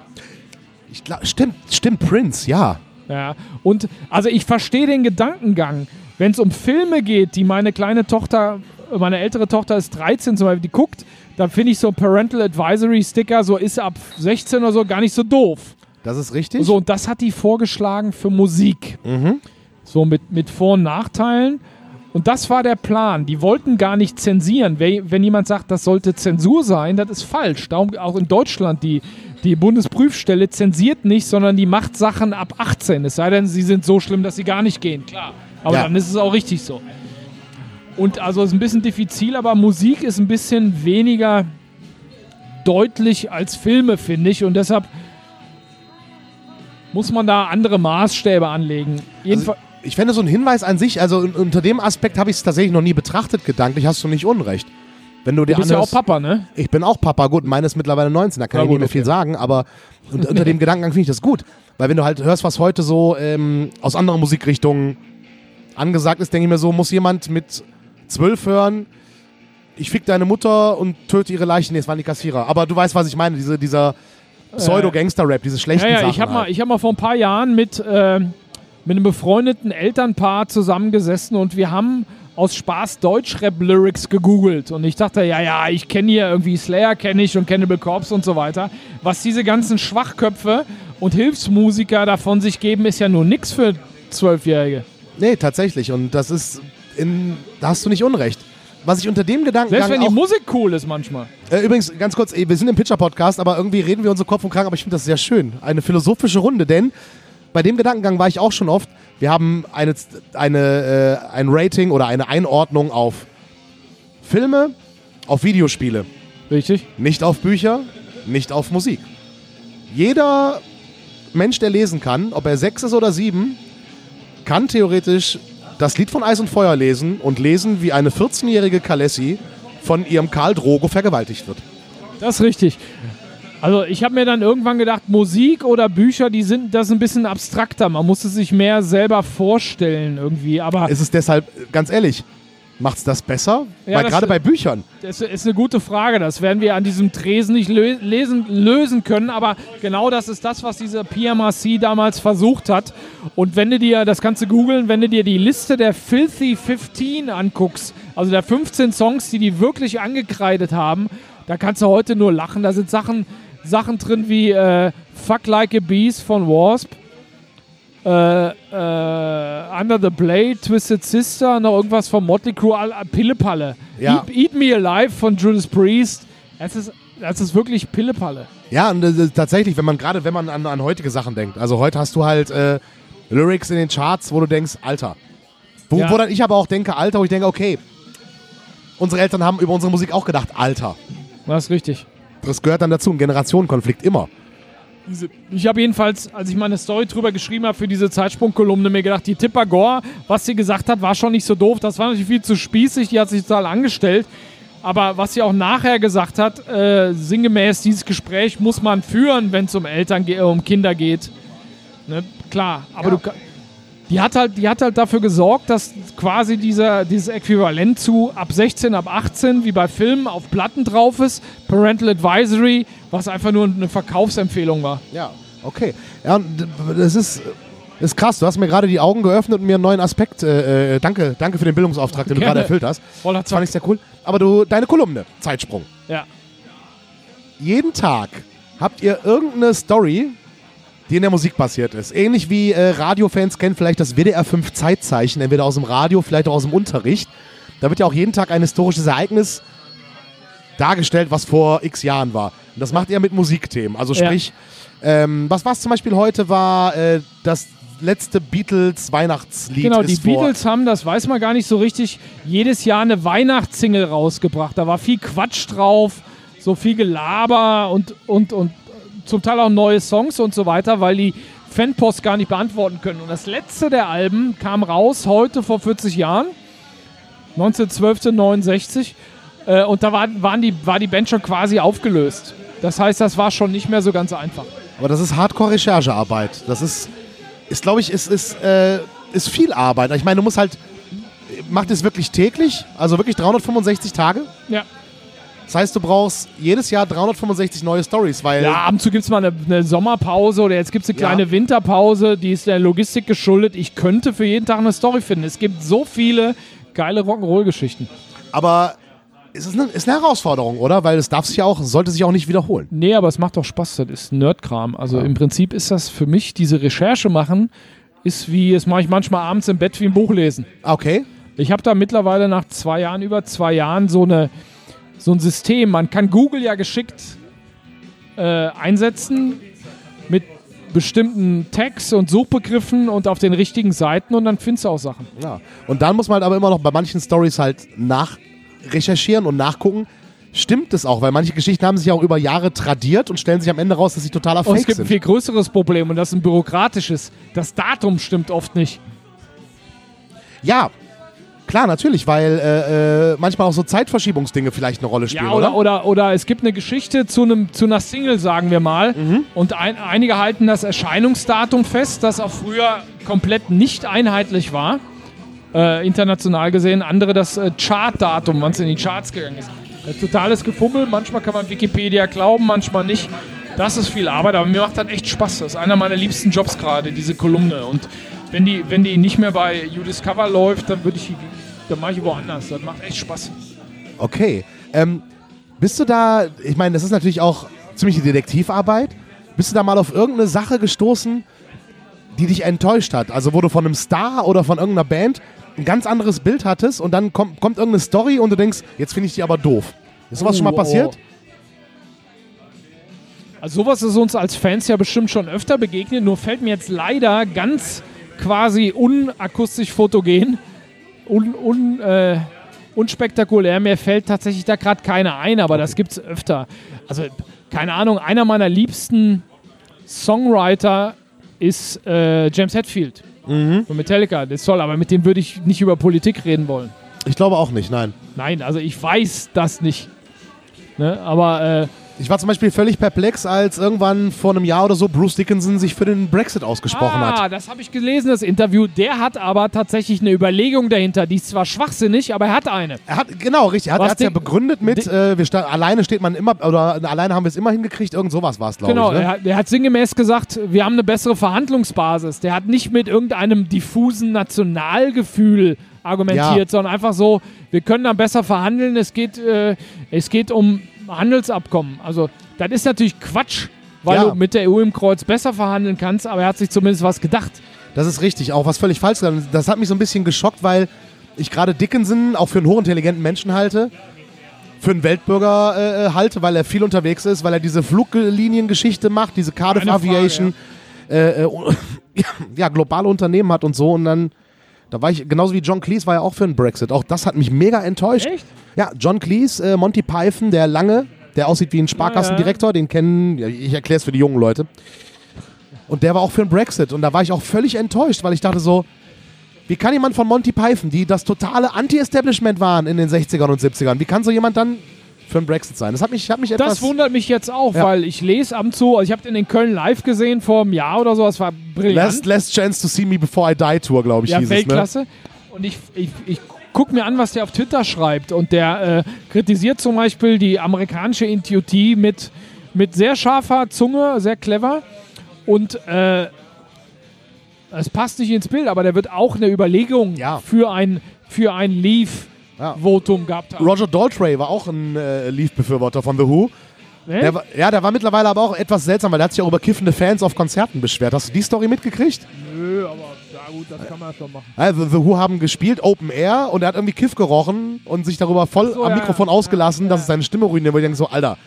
Ich glaub, stimmt, stimmt, Prince, ja. Ja, und also ich verstehe den Gedankengang. Wenn es um Filme geht, die meine kleine Tochter, meine ältere Tochter ist 13 zum Beispiel, die guckt, dann finde ich so Parental Advisory Sticker, so ist ab 16 oder so, gar nicht so doof. Das ist richtig. So, und das hat die vorgeschlagen für Musik. Mhm. So mit, mit Vor- und Nachteilen. Und das war der Plan. Die wollten gar nicht zensieren. Wenn, jemand sagt, das sollte Zensur sein, das ist falsch. Darum auch in Deutschland die, die Bundesprüfstelle zensiert nicht, sondern die macht Sachen ab 18. Es sei denn, sie sind so schlimm, dass sie gar nicht gehen. Klar. Aber Ja. dann ist es auch richtig so. Und also es ist ein bisschen diffizil, aber Musik ist ein bisschen weniger deutlich als Filme, finde ich. Und deshalb muss man da andere Maßstäbe anlegen. Jedenfalls. Ich fände so ein Hinweis an sich, also un- unter dem Aspekt habe ich es tatsächlich noch nie betrachtet, gedanklich hast du nicht unrecht. Wenn du dir Du bist ja auch anhörst- Papa, ne? Ich bin auch Papa, gut, meine ist mittlerweile 19, da kann Na ich gut, nicht mehr viel okay. sagen, aber un- unter dem Gedankengang finde ich das gut. Weil wenn du halt hörst, was heute so ähm, aus anderen Musikrichtungen angesagt ist, denke ich mir so, muss jemand mit zwölf hören, ich fick deine Mutter und töte ihre Leichen. Nee, es waren die Kassierer. Aber du weißt, was ich meine, diese, dieser Pseudo-Gangster-Rap, diese schlechten Ja, ja, Sachen. ich habe mal, halt. ich hab mal vor ein paar Jahren mit, ähm, mit einem befreundeten Elternpaar zusammengesessen und wir haben aus Spaß Deutschrap-Lyrics gegoogelt. Und ich dachte, ja, ja, ich kenne hier irgendwie Slayer, kenne ich und Cannibal Corpse und so weiter. Was diese ganzen Schwachköpfe und Hilfsmusiker davon sich geben, ist ja nur nix für Zwölfjährige. Nee, tatsächlich. Und das ist, in, da hast du nicht Unrecht. Was ich unter dem Gedankengang Selbst wenn die Musik cool ist manchmal. Äh, übrigens, ganz kurz, wir sind im Pitcher-Podcast, aber irgendwie reden wir uns so Kopf und Kragen, aber ich finde das sehr schön. Eine philosophische Runde, denn bei dem Gedankengang war ich auch schon oft. Wir haben eine, eine, äh, ein Rating oder eine Einordnung auf Filme, auf Videospiele, Richtig? nicht auf Bücher, nicht auf Musik. Jeder Mensch, der lesen kann, ob er sechs ist oder sieben, kann theoretisch das Lied von Eis und Feuer lesen und lesen, wie eine 14-jährige Kalessi von ihrem Karl Drogo vergewaltigt wird. Das ist richtig. Also ich habe mir dann irgendwann gedacht, Musik oder Bücher, die sind das ein bisschen abstrakter. Man muss es sich mehr selber vorstellen irgendwie. Aber Ist es deshalb, ganz ehrlich, macht es das besser? Ja, Weil das- gerade bei Büchern. das ist eine gute Frage. Das werden wir an diesem Tresen nicht lö lesen, lösen können. Aber genau das ist das, was diese PMRC damals versucht hat. Und wenn du dir, das kannst du googeln, wenn du dir die Liste der Filthy 15 anguckst, also der 15 Songs, die die wirklich angekreidet haben, da kannst du heute nur lachen. Da sind Sachen, Sachen drin wie äh, Fuck Like a Beast von Wasp. Äh, äh, Under the Blade, Twisted Sister, noch irgendwas von Motley Crue, all- Pillepalle. Ja. Eat, Eat Me Alive von Judas Priest. Das ist, das ist wirklich Pillepalle. Ja, und äh, tatsächlich, wenn man gerade, wenn man an, an heutige Sachen denkt. Also heute hast du halt äh, Lyrics in den Charts, wo du denkst, Alter. Wo, Ja. wo dann ich aber auch denke, Alter, wo ich denke, okay, unsere Eltern haben über unsere Musik auch gedacht, Alter. Das ist richtig. Das gehört dann dazu, ein Generationenkonflikt immer. Diese- Ich habe jedenfalls, als ich meine Story drüber geschrieben habe für diese Zeitsprungkolumne, mir gedacht, die Tipper Gore, was sie gesagt hat, war schon nicht so doof. Das war natürlich viel zu spießig, die hat sich total angestellt. Aber was sie auch nachher gesagt hat, äh, sinngemäß, dieses Gespräch muss man führen, wenn es um Eltern, äh, um Kinder geht. Ne? Klar, aber Ja. du ka- die hat halt, die hat halt dafür gesorgt, dass quasi dieser, dieses Äquivalent zu ab 16, ab 18, wie bei Filmen, auf Platten drauf ist, Parental Advisory, was einfach nur eine Verkaufsempfehlung war. Ja, okay. Ja, das ist, das ist krass. Du hast mir gerade die Augen geöffnet und mir einen neuen Aspekt. Äh, äh, danke, danke für den Bildungsauftrag, den du Gerne. gerade erfüllt hast. Voller Das fand ich sehr cool. Aber du, deine Kolumne, Zeitsprung. Ja. jeden Tag habt ihr irgendeine Story, die in der Musik passiert ist. Ähnlich wie äh, Radiofans kennen vielleicht das WDR 5 Zeitzeichen, entweder aus dem Radio, vielleicht auch aus dem Unterricht. Da wird ja auch jeden Tag ein historisches Ereignis dargestellt, was vor x Jahren war. Und das macht ihr mit Musikthemen. Also Ja. sprich, ähm, was was zum Beispiel heute war, äh, das letzte Beatles Weihnachtslied Genau, die Beatles haben, das weiß man gar nicht so richtig, jedes Jahr eine Weihnachtssingle rausgebracht. Da war viel Quatsch drauf, so viel Gelaber und, und, und zum Teil auch neue Songs und so weiter, weil die Fanpost gar nicht beantworten können. Und das letzte der Alben kam raus heute vor 40 Jahren, 1912, Äh, und da war, waren die, war die Band schon quasi aufgelöst. Das heißt, das war schon nicht mehr so ganz einfach. Aber das ist Hardcore-Recherchearbeit. Das ist, ist glaube ich, ist, ist, äh, ist viel Arbeit. Ich meine, du musst halt, macht es wirklich täglich, also wirklich 365 Tage. Ja. Das heißt, du brauchst jedes Jahr 365 neue Stories, weil. Ja, ab und zu gibt es mal eine, eine, Sommerpause oder jetzt gibt es eine kleine Ja. Winterpause, die ist der Logistik geschuldet. Ich könnte für jeden Tag eine Story finden. Es gibt so viele geile Rock'n'Roll-Geschichten. Aber es ist eine, ist eine Herausforderung, oder? Weil es darf sich ja auch, sollte sich auch nicht wiederholen. Nee, aber es macht doch Spaß. Das ist Nerdkram. Also im Prinzip ist das für mich, diese Recherche machen, ist wie, das mache ich manchmal abends im Bett wie ein Buch lesen. Okay. Ich habe da mittlerweile nach zwei Jahren, über zwei Jahren, so, eine, so ein System. Man kann Google ja geschickt äh, einsetzen mit bestimmten Tags und Suchbegriffen und auf den richtigen Seiten und dann findest du auch Sachen. Ja. Und dann muss man halt aber immer noch bei manchen Stories halt nachrecherchieren und nachgucken. Stimmt es auch? Weil manche Geschichten haben sich auch über Jahre tradiert und stellen sich am Ende raus, dass sie totaler Und es Fake gibt ein sind. viel größeres Problem und das ist ein bürokratisches. Das Datum stimmt oft nicht. Ja, klar, natürlich, weil äh, äh, manchmal auch so Zeitverschiebungsdinge vielleicht eine Rolle spielen, Ja, oder, oder, oder es gibt eine Geschichte zu, einem, zu einer Single, sagen wir mal. Und ein, einige halten das Erscheinungsdatum fest, das auch früher komplett nicht einheitlich war. Äh, international gesehen. Andere das äh, Chartdatum, wann es in die Charts gegangen ist. Äh, totales Gefummel. Manchmal kann man Wikipedia glauben, manchmal nicht. Das ist viel Arbeit, aber mir macht das echt Spaß. Das ist einer meiner liebsten Jobs gerade, diese Kolumne. Und wenn die, wenn die nicht mehr bei You Discover läuft, dann würde ich die- dann mache ich woanders. Das macht echt Spaß. Okay. Ähm, bist du da, ich meine, das ist natürlich auch ziemlich die Detektivarbeit. Bist du da mal auf irgendeine Sache gestoßen, die dich enttäuscht hat? Also wo du von einem Star oder von irgendeiner Band ein ganz anderes Bild hattest und dann kommt, kommt irgendeine Story und du denkst, jetzt finde ich die aber doof. Ist sowas schon mal Oh, passiert? Also sowas ist uns als Fans ja bestimmt schon öfter begegnet, nur fällt mir jetzt leider ganz quasi unakustisch fotogen, un, un, äh, unspektakulär. Mir fällt tatsächlich da gerade keiner ein, aber das gibt's öfter. Also keine Ahnung, einer meiner liebsten Songwriter ist äh, James Hetfield von Metallica. Das ist toll, aber mit dem würde ich nicht über Politik reden wollen. Ich glaube auch nicht, nein. Nein, also ich weiß das nicht. Ne? Aber äh, Ich war zum Beispiel völlig perplex, als irgendwann vor einem Jahr oder so Bruce Dickinson sich für den Brexit ausgesprochen ah, hat. das habe ich gelesen, das Interview. Der hat aber tatsächlich eine Überlegung dahinter. Die ist zwar schwachsinnig, aber er hat eine. Er hat, genau, richtig. Er hat es ja begründet mit, äh, wir sta- alleine steht man immer, oder alleine haben wir es immer hingekriegt, irgend sowas war es, glaube Genau, ich. Ne? er, hat- er hat sinngemäß gesagt, wir haben eine bessere Verhandlungsbasis. Der hat nicht mit irgendeinem diffusen Nationalgefühl argumentiert, Ja. sondern einfach so, wir können da besser verhandeln. Es geht, äh, es geht um Handelsabkommen. Also, das ist natürlich Quatsch, weil Ja. du mit der EU im Kreuz besser verhandeln kannst, aber er hat sich zumindest was gedacht. Das ist richtig, auch was völlig falsch ist. Das hat mich so ein bisschen geschockt, weil ich gerade Dickinson auch für einen hochintelligenten Menschen halte, für einen Weltbürger äh, äh, halte, weil er viel unterwegs ist, weil er diese Flugliniengeschichte macht, diese Cardiff Frage, Aviation, äh, äh, ja, globale Unternehmen hat und so und dann, da war ich, genauso wie John Cleese war ja auch für einen Brexit. Auch das hat mich mega enttäuscht. Echt? Ja, John Cleese, äh, Monty Python, der lange, der aussieht wie ein Sparkassendirektor, den kennen, ich erkläre es für die jungen Leute. Und der war auch für den Brexit. Und da war ich auch völlig enttäuscht, weil ich dachte so, wie kann jemand von Monty Python, die das totale Anti-Establishment waren in den 60ern und 70ern, wie kann so jemand dann für den Brexit sein? Das hat mich, hat mich etwas... Das wundert mich jetzt auch, Ja. weil ich lese ab und zu, also ich habe den in Köln live gesehen vor einem Jahr oder so, das war brillant. Last, last Chance to See Me Before I Die Tour, glaube ich, ja, hieß es. Ne? Weltklasse. Und ich, ich, ich gucke mir an, was der auf Twitter schreibt. Und der äh, kritisiert zum Beispiel die amerikanische Intuitie mit, mit sehr scharfer Zunge, sehr clever. Und äh, es passt nicht ins Bild, aber der wird auch eine Überlegung Ja. für ein, für ein Ja. Leave-Votum gehabt haben. Roger Daltrey war auch ein äh, Leave-Befürworter von The Who. Ne? Der war, ja, der war mittlerweile aber auch etwas seltsam, weil der hat sich auch über kiffende Fans auf Konzerten beschwert. Hast du die Story mitgekriegt? Nö, aber ja gut, das kann man schon machen. Also The Who haben gespielt, Open Air, und er hat irgendwie Kiff gerochen und sich darüber voll so, am ja, Mikrofon ja, ausgelassen, dass es seine Stimme ruiniert. Wo ich denke so, Alter,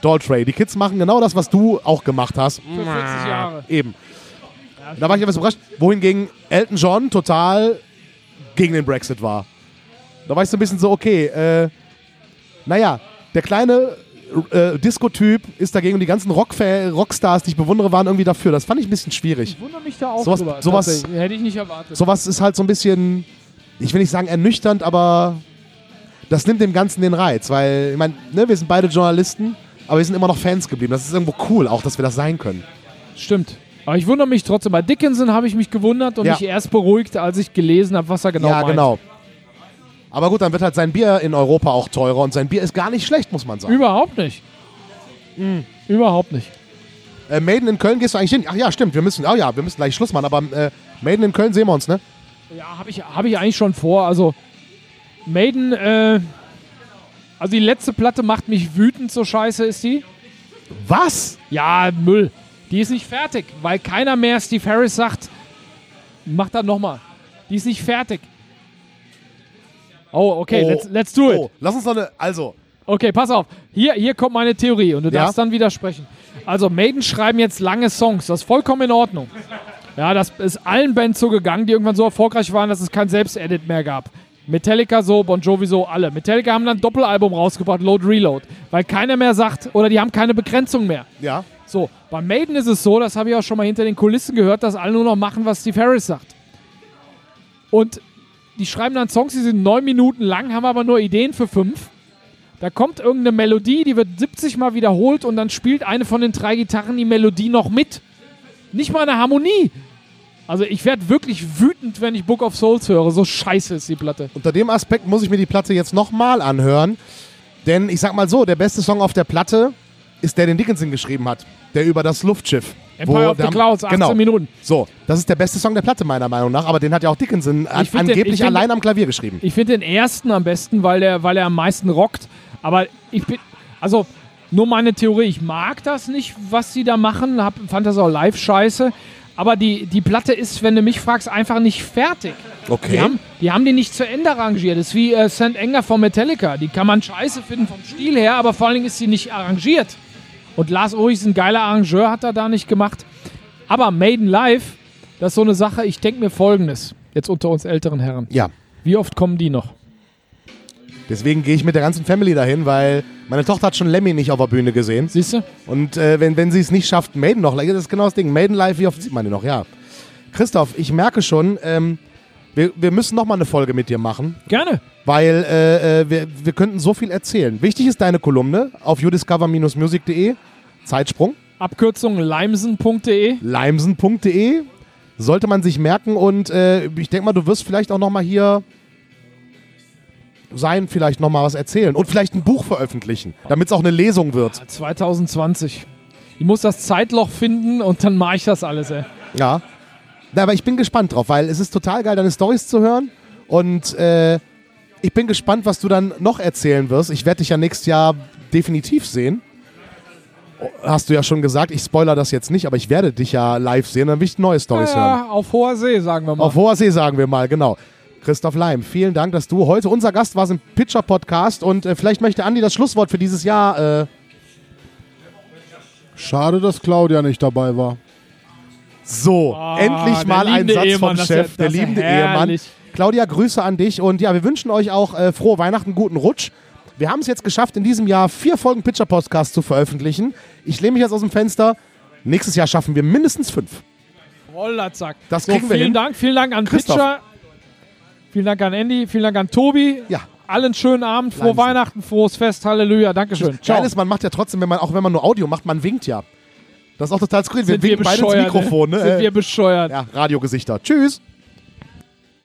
Daltrey, die Kids machen genau das, was du auch gemacht hast. Für 40 Jahre. Eben. Da war ich etwas überrascht, wohingegen Elton John total gegen den Brexit war. Da war ich so ein bisschen so, okay, äh, naja, der kleine äh, Disco-Typ ist dagegen und die ganzen Rock Rockstars, die ich bewundere, waren irgendwie dafür. Das fand ich ein bisschen schwierig. Ich wundere mich da auch Sowas- drüber. sowas-. Hätte ich nicht erwartet. Sowas ist halt so ein bisschen, ich will nicht sagen ernüchternd, aber das nimmt dem Ganzen den Reiz, weil, ich meine, ne, wir sind beide Journalisten, aber wir sind immer noch Fans geblieben. Das ist irgendwo cool, auch, dass wir das sein können. Stimmt. Aber ich wundere mich trotzdem. Bei Dickinson habe ich mich gewundert und Ja. mich erst beruhigt, als ich gelesen habe, was er genau ja, meint. genau. Aber gut, dann wird halt sein Bier in Europa auch teurer und sein Bier ist gar nicht schlecht, muss man sagen. Überhaupt nicht. Hm. Überhaupt nicht. Äh, Maiden in Köln gehst du eigentlich hin? Ach ja, stimmt, wir müssen, oh ja, wir müssen gleich Schluss machen, aber äh, Maiden in Köln sehen wir uns, ne? Ja, habe ich, hab ich eigentlich schon vor. Also, Maiden, äh, also die letzte Platte macht mich wütend, so scheiße ist die. Was? Ja, Müll. Die ist nicht fertig, weil keiner mehr Steve Harris sagt, mach das nochmal. Die ist nicht fertig. Oh, okay, Oh. let's, let's do it. Oh, lass uns noch eine, also, Okay, pass auf. Hier, hier kommt meine Theorie und du Ja? darfst dann widersprechen. Also, Maiden schreiben jetzt lange Songs. Das ist vollkommen in Ordnung. Ja, das ist allen Bands so gegangen, die irgendwann so erfolgreich waren, dass es kein Selbstedit mehr gab. Metallica so, Bon Jovi so, alle. Metallica haben dann ein Doppelalbum rausgebracht, Load Reload. Weil keiner mehr sagt, oder die haben keine Begrenzung mehr. ja. So, bei Maiden ist es so, das habe ich auch schon mal hinter den Kulissen gehört, dass alle nur noch machen, was Steve Harris sagt. Und die schreiben dann Songs, die sind neun Minuten lang, haben aber nur Ideen für fünf. Da kommt irgendeine Melodie, die wird 70 Mal wiederholt und dann spielt eine von den drei Gitarren die Melodie noch mit. Nicht mal eine Harmonie. Also ich werde wirklich wütend, wenn ich Book of Souls höre. So scheiße ist die Platte. Unter dem Aspekt muss ich mir die Platte jetzt nochmal anhören. Denn ich sag mal so, der beste Song auf der Platte ist der, den Dickinson geschrieben hat. Der über das Luftschiff. Empire of der the Clouds, 18 genau. Minuten. So, das ist der beste Song der Platte meiner Meinung nach, aber den hat ja auch Dickinson an, den- angeblich ich find- allein am Klavier geschrieben. Ich finde den ersten am besten, weil, der, weil er am meisten rockt. Aber ich bin, also nur meine Theorie, ich mag das nicht, was sie da machen, hab, fand das auch live scheiße. Aber die, die Platte ist, wenn du mich fragst, einfach nicht fertig. Okay. Die haben, die haben die nicht zu Ende arrangiert. Das ist wie äh, St. Anger von Metallica. Die kann man scheiße finden vom Stil her, aber vor allen Dingen ist sie nicht arrangiert. Und Lars Ulrich ist ein geiler Arrangeur, hat er da nicht gemacht. Aber Maiden Live, das ist so eine Sache, ich denke mir folgendes, jetzt unter uns älteren Herren. Ja. Wie oft kommen die noch? Deswegen gehe ich mit der ganzen Family dahin, weil meine Tochter hat schon Lemmy nicht auf der Bühne gesehen. Siehst du? Und äh, wenn, wenn sie es nicht schafft, Maiden noch, das ist genau das Ding. Maiden live, wie oft sieht man die noch? Ja. Christoph, ich merke schon, ähm, wir, wir müssen noch mal eine Folge mit dir machen, Gerne. Weil äh, äh, wir, wir könnten so viel erzählen. Wichtig ist deine Kolumne auf youdiscover-music.de, Zeitsprung, Abkürzung limesen.de. limesen.de, sollte man sich merken und äh, ich denke mal, du wirst vielleicht auch noch mal hier sein, vielleicht noch mal was erzählen und vielleicht ein Buch veröffentlichen, damit es auch eine Lesung wird. 2020. Ich muss das Zeitloch finden und dann mache ich das alles, ey. Ja. Na, aber ich bin gespannt drauf, weil es ist total geil, deine Stories zu hören. Und äh, ich bin gespannt, was du dann noch erzählen wirst. Ich werde dich ja nächstes Jahr definitiv sehen. Hast du ja schon gesagt, ich spoiler das jetzt nicht, aber ich werde dich ja live sehen, dann will ich neue Stories hören. Ja, auf hoher See, sagen wir mal. Auf hoher See sagen wir mal, genau. Christoph Leim, vielen Dank, dass du heute unser Gast warst im Pitcher Podcast und äh, vielleicht möchte Andi das Schlusswort für dieses Jahr. Äh, Schade, dass Claudia nicht dabei war. so, Ah, endlich der mal ein Satz Ehemann, vom das Chef, der das ist ja liebende Ehemann. Claudia, Grüße an dich und ja, wir wünschen euch auch äh, frohe Weihnachten, guten Rutsch. Wir haben es jetzt geschafft, in diesem Jahr vier Folgen Pitcher Podcast zu veröffentlichen. Ich lehne mich jetzt aus dem Fenster. Nächstes Jahr schaffen wir mindestens fünf. Rollerzack. Das so, kriegen wir vielen hin. Dank, vielen Dank an Christoph. Pitcher. Vielen Dank an Andy, vielen Dank an Tobi. Ja. Allen schönen Abend, frohe Limesen. Weihnachten, frohes Fest, Halleluja, Dankeschön. Ciao. Geil ist, man macht ja trotzdem, wenn man, auch wenn man nur Audio macht, man winkt ja. Das ist auch total skurril. Wir Sind wir winken beide ins Mikrofon. ne? Ne? Sind wir bescheuert. ja, Radiogesichter. Tschüss.